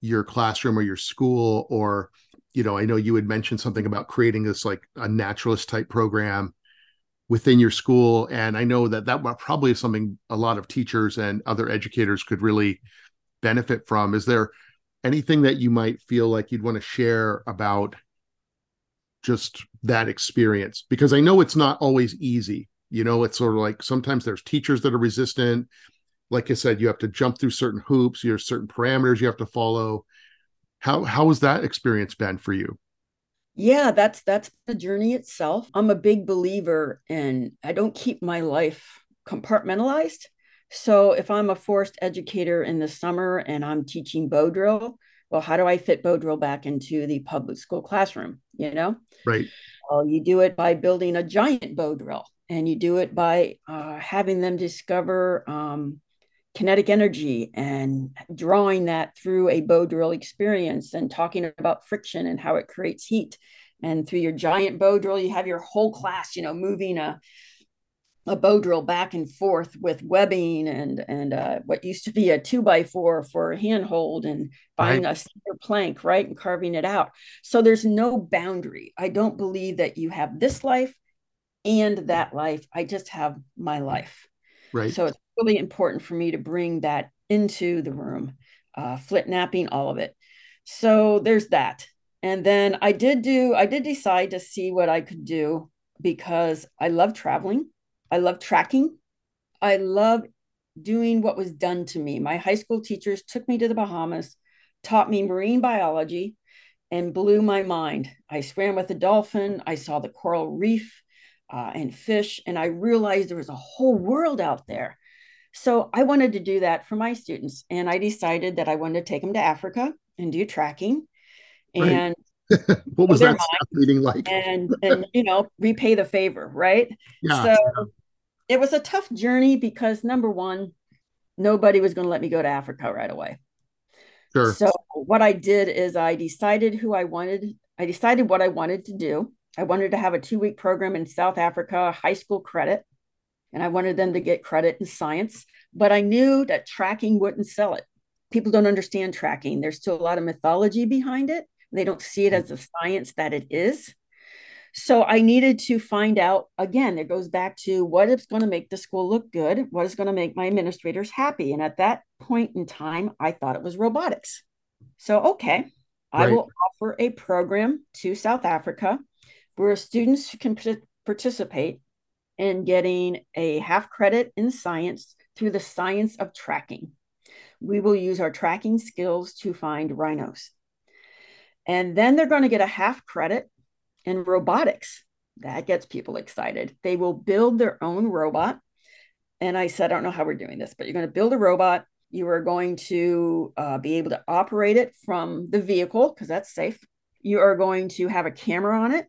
your classroom or your school or you know, I know you had mentioned something about creating this like a naturalist type program within your school. And I know that that probably is something a lot of teachers and other educators could really benefit from. Is there anything that you might feel like you'd want to share about just that experience? Because I know it's not always easy. You know, it's sort of like sometimes there's teachers that are resistant. Like I said, you have to jump through certain hoops, there's certain parameters you have to follow how how has that experience been for you? Yeah, that's that's the journey itself. I'm a big believer and I don't keep my life compartmentalized. So if I'm a forest educator in the summer and I'm teaching bow drill, well, how do I fit bow drill back into the public school classroom? You know, right? Well, you do it by building a giant bow drill, and you do it by uh, having them discover um, kinetic energy and drawing that through a bow drill experience and talking about friction and how it creates heat. And through your giant bow drill, you have your whole class, you know, moving a a bow drill back and forth with webbing and and uh, what used to be a two by four for a handhold and buying right. a cedar plank right and carving it out so there's no boundary i don't believe that you have this life and that life i just have my life right so it's really important for me to bring that into the room, uh, flint knapping, all of it. So there's that. And then I did do, I did decide to see what I could do because I love traveling. I love tracking. I love doing what was done to me. My high school teachers took me to the Bahamas, taught me marine biology, and blew my mind. I swam with a dolphin. I saw the coral reef uh, and fish, and I realized there was a whole world out there. So I wanted to do that for my students. And I decided that I wanted to take them to Africa and do tracking. And what was that meeting like? and and you know, repay the favor, right? Yeah. So yeah. it was a tough journey because number one, nobody was going to let me go to Africa right away. Sure. So what I did is I decided who I wanted. I decided what I wanted to do. I wanted to have a two week program in South Africa, high school credit and I wanted them to get credit in science, but I knew that tracking wouldn't sell it. People don't understand tracking. There's still a lot of mythology behind it. They don't see it as the science that it is. So I needed to find out again, it goes back to what is going to make the school look good, what is going to make my administrators happy. And at that point in time, I thought it was robotics. So, okay, right. I will offer a program to South Africa where students can participate in getting a half credit in science through the science of tracking. We will use our tracking skills to find rhinos. And then they're going to get a half credit in robotics. That gets people excited. They will build their own robot. And I said, I don't know how we're doing this, but you're going to build a robot. You are going to uh, be able to operate it from the vehicle because that's safe. You are going to have a camera on it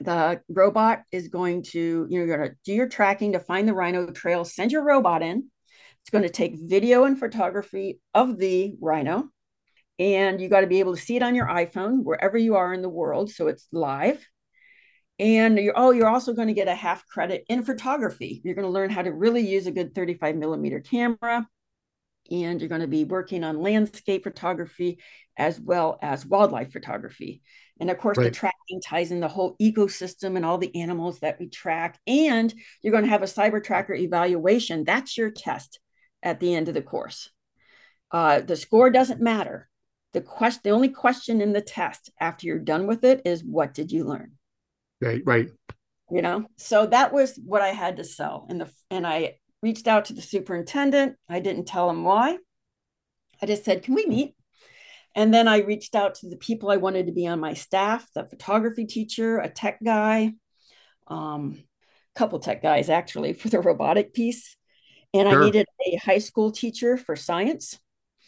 the robot is going to, you know, you're going to do your tracking to find the rhino trail, send your robot in. It's going to take video and photography of the rhino. And you got to be able to see it on your iPhone wherever you are in the world. So it's live. And you're, oh, you're also going to get a half credit in photography. You're going to learn how to really use a good 35 millimeter camera. And you're going to be working on landscape photography as well as wildlife photography. And of course, right. the tracking ties in the whole ecosystem and all the animals that we track. And you're going to have a CyberTracker evaluation. That's your test at the end of the course. Uh, the score doesn't matter. The question, the only question in the test after you're done with it is, what did you learn? Right, right. You know, so that was what I had to sell. And the and I reached out to the superintendent. I didn't tell him why. I just said, "Can we meet?" And then I reached out to the people I wanted to be on my staff, the photography teacher, a tech guy, um, a couple tech guys actually for the robotic piece. And sure. I needed a high school teacher for science.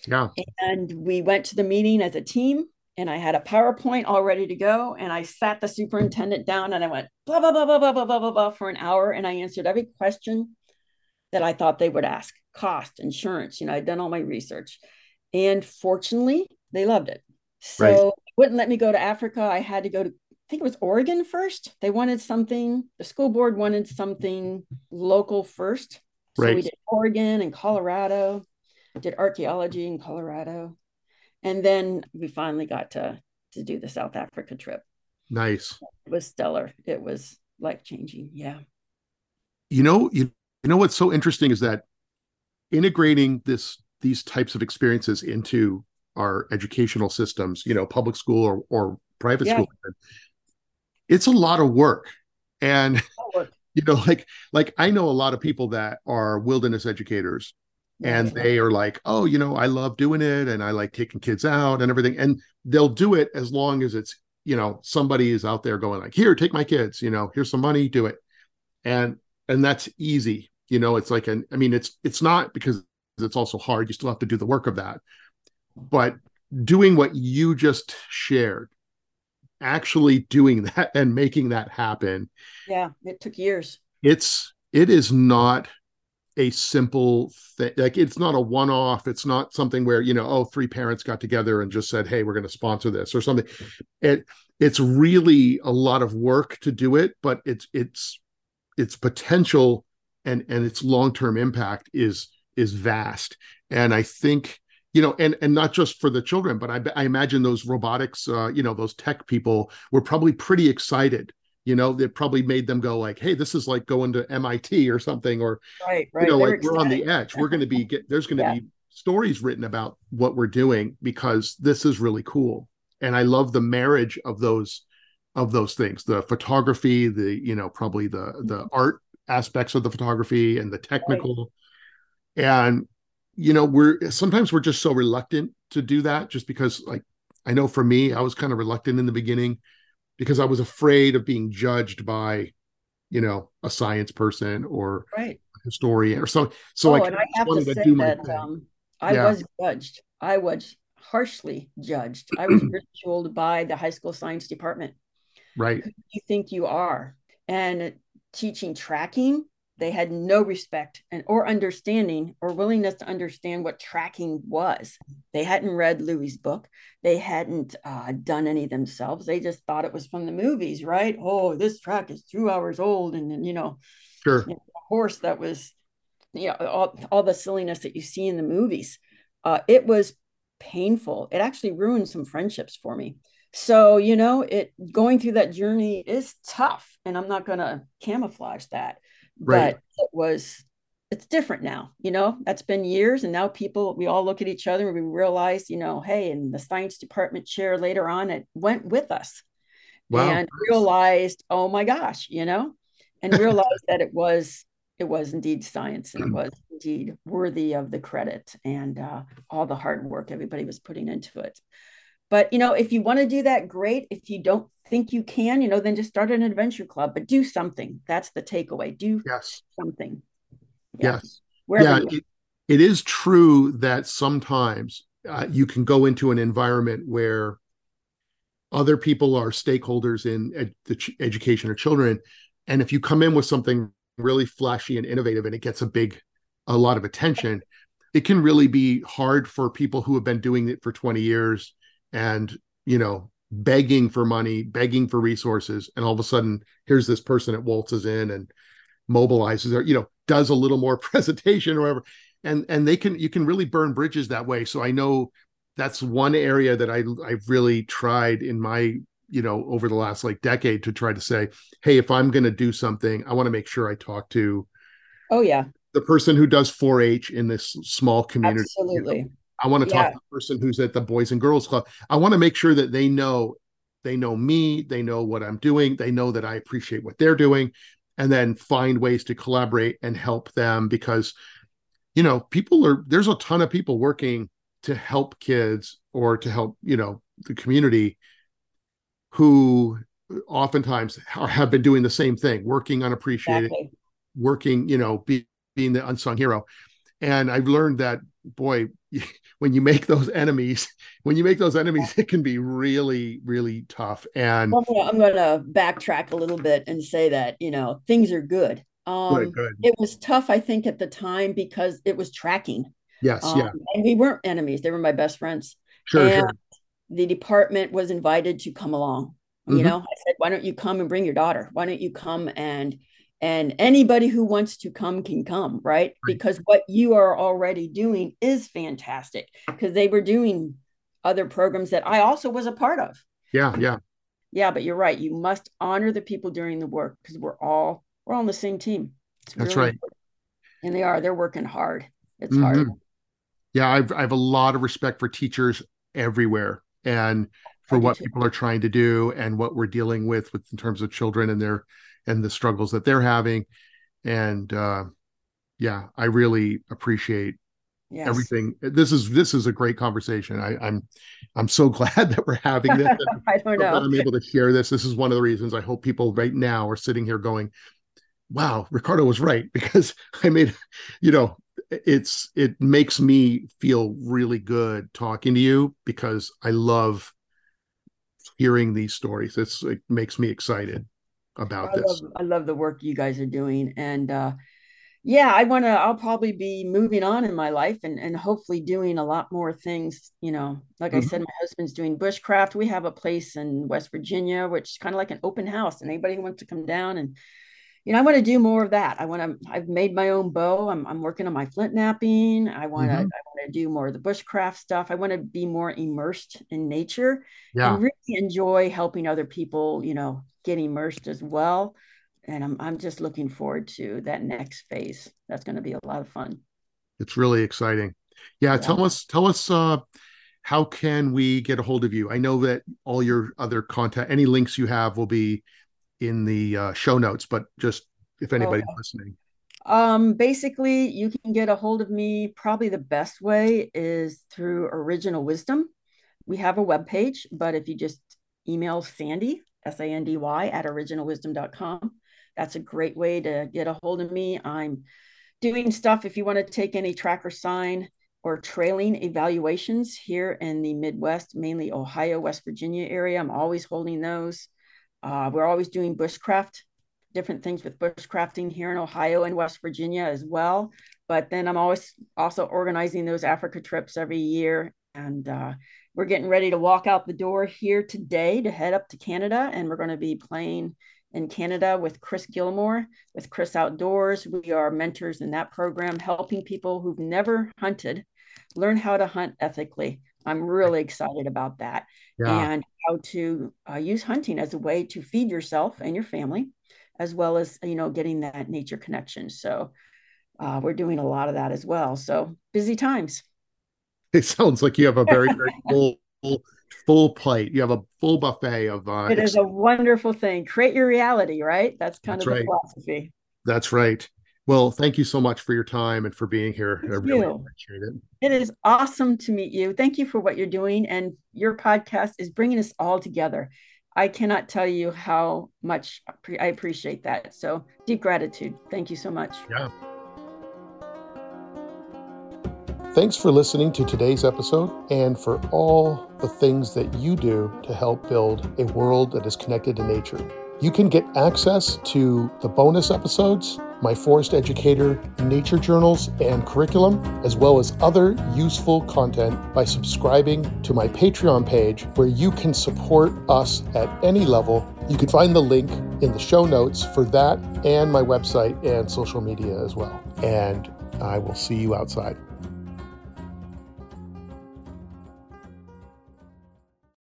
Yeah. And we went to the meeting as a team and I had a PowerPoint all ready to go. And I sat the superintendent down and I went blah, blah, blah, blah, blah, blah, blah, blah, blah for an hour. And I answered every question that I thought they would ask cost, insurance. You know, I'd done all my research. And fortunately, they loved it. So right. wouldn't let me go to Africa. I had to go to, I think it was Oregon first. They wanted something, the school board wanted something local first. So right. we did Oregon and Colorado, did archaeology in Colorado and then we finally got to to do the South Africa trip. Nice. It was stellar. It was life changing. Yeah. You know, you, you know what's so interesting is that integrating this these types of experiences into our educational systems, you know, public school or, or private yeah. school, it's a lot of work. And you know, like like I know a lot of people that are wilderness educators. And they are like oh you know i love doing it and i like taking kids out and everything. And they'll do it as long as it's you know somebody is out there going like here take my kids you know here's some money do it. And and that's easy. You know it's like an i mean it's it's not because it's also hard. You still have to do the work of that but doing what you just shared actually doing that and making that happen. Yeah it took years. It's it is not a simple thing like it's not a one-off. It's not something where you know oh three parents got together and just said hey we're going to sponsor this or something. It it's really a lot of work to do it but it's it's its potential and and its long-term impact is is vast. And i think you know and and not just for the children but i, I imagine those robotics uh, you know those tech people were probably pretty excited you know that probably made them go like hey this is like going to mit or something or right, right. you know They're like we're on the edge we're going to be get there's going to yeah. be stories written about what we're doing because this is really cool and i love the marriage of those of those things the photography the you know probably the the mm-hmm. art aspects of the photography and the technical right. and you know we're sometimes we're just so reluctant to do that just because like i know for me i was kind of reluctant in the beginning because I was afraid of being judged by, you know, a science person or right. historian or so. So oh, I, and I have to say to that um, I yeah. was judged. I was harshly judged. I was ridiculed by the high school science department. Right. Who do you think you are? And teaching tracking they had no respect and or understanding or willingness to understand what tracking was. They hadn't read Louis' book. They hadn't uh, done any themselves. They just thought it was from the movies, right? Oh, this track is two hours old, and then you know, sure, you know, a horse that was, you know, all, all the silliness that you see in the movies. Uh, it was painful. It actually ruined some friendships for me. So you know, it going through that journey is tough, and I'm not going to camouflage that right. but it was it's different now you know that's been years and now people we all look at each other and we realize you know hey and the science department chair later on it went with us wow. and realized oh my gosh you know and realized that it was it was indeed science and it was indeed worthy of the credit and uh, all the hard work everybody was putting into it but you know, if you want to do that, great. If you don't think you can, you know, then just start an adventure club, but do something. That's the takeaway. Do yes. something. Yeah. Yes. Wherever yeah. It, it is true that sometimes uh, you can go into an environment where other people are stakeholders in ed- the ch- education of children. And if you come in with something really flashy and innovative and it gets a big, a lot of attention, it can really be hard for people who have been doing it for 20 years and you know begging for money, begging for resources, and all of a sudden here's this person that waltzes in and mobilizes or you know does a little more presentation or whatever. And and they can you can really burn bridges that way. So i know that's one area that i i've really tried in my you know over the last like decade to try to say hey if i'm going to do something i want to make sure i talk to oh yeah. the person who does 4-h in this small community absolutely you know? I want to talk yeah. to the person who's at the boys and girls club i want to make sure that they know they know me they know what i'm doing they know that i appreciate what they're doing and then find ways to collaborate and help them because you know people are there's a ton of people working to help kids or to help you know the community who oftentimes have been doing the same thing working unappreciated exactly. working you know be, being the unsung hero and i've learned that boy when you make those enemies when you make those enemies it can be really really tough. And i'm gonna, I'm gonna backtrack a little bit and say that you know things are good. Um good, good. it was tough i think at the time because it was tracking. Yes um, yeah. and we weren't enemies they were my best friends. Sure, and sure. the department was invited to come along you mm-hmm. know? I said why don't you come and bring your daughter? Why don't you come and and anybody who wants to come can come right, right. because what you are already doing is fantastic because they were doing other programs that i also was a part of yeah yeah yeah but you're right you must honor the people doing the work because we're all we're all on the same team it's that's really right important. and they are they're working hard it's mm-hmm. hard yeah I've, I have a lot of respect for teachers everywhere and for what too. people are trying to do and what we're dealing with with in terms of children and their and the struggles that they're having. And uh yeah i really appreciate yes. everything. This is this is a great conversation. I, i'm i'm so glad that we're having this. I don't know. I'm able to share this. This is one of the reasons i hope people right now are sitting here going wow ricardo was right because i made you know it's it makes me feel really good talking to you because i love hearing these stories. It's it makes me excited about I this. Love, I love the work you guys are doing. And uh, yeah, I want to, I'll probably be moving on in my life and, and hopefully doing a lot more things. You know, like mm-hmm. I said, my husband's doing bushcraft. We have a place in West Virginia, which is kind of like an open house, and anybody who wants to come down and you know, I want to do more of that. I want to, I've made my own bow. I'm, I'm working on my flint knapping. I want to, mm-hmm. I want to do more of the bushcraft stuff. I want to be more immersed in nature yeah. and really enjoy helping other people, you know, get immersed as well. And I'm, I'm just looking forward to that next phase. That's going to be a lot of fun. It's really exciting. Yeah. yeah. Tell us, tell us, uh, how can we get a hold of you? I know that all your other contact, any links you have will be in the uh, show notes, but just if anybody's okay. listening. Um, basically, you can get a hold of me. Probably the best way is through Original Wisdom. We have a web page, but if you just email Sandy, S A N D Y, at originalwisdom.com, that's a great way to get a hold of me. I'm doing stuff if you want to take any track and sign or trailing evaluations here in the Midwest, mainly Ohio, West Virginia area. I'm always holding those. Uh, we're always doing bushcraft, different things with bushcrafting here in Ohio and West Virginia as well. But then I'm always also organizing those Africa trips every year. And uh, we're getting ready to walk out the door here today to head up to Canada. And we're going to be playing in Canada with Chris Gilmore, with Chris Outdoors. We are mentors in that program, helping people who've never hunted learn how to hunt ethically. I'm really excited about that. Yeah. And how to uh, use hunting as a way to feed yourself and your family, as well as, you know, getting that nature connection. So uh, we're doing a lot of that as well. So busy times. It sounds like you have a very, very full, full, plate. You have a full buffet of. Uh, it is a wonderful thing. Create your reality, right? That's kind That's of right. the philosophy. That's right. Well, thank you so much for your time and for being here. Thank I really you. appreciate it. It is awesome to meet you. Thank you for what you're doing. And your podcast is bringing us all together. I cannot tell you how much I appreciate that. So, deep gratitude. Thank you so much. Yeah. Thanks for listening to today's episode and for all the things that you do to help build a world that is connected to nature. You can get access to the bonus episodes my Forest Educator nature journals and curriculum, as well as other useful content by subscribing to my Patreon page where you can support us at any level. You can find the link in the show notes for that and my website and social media as well. And I will see you outside.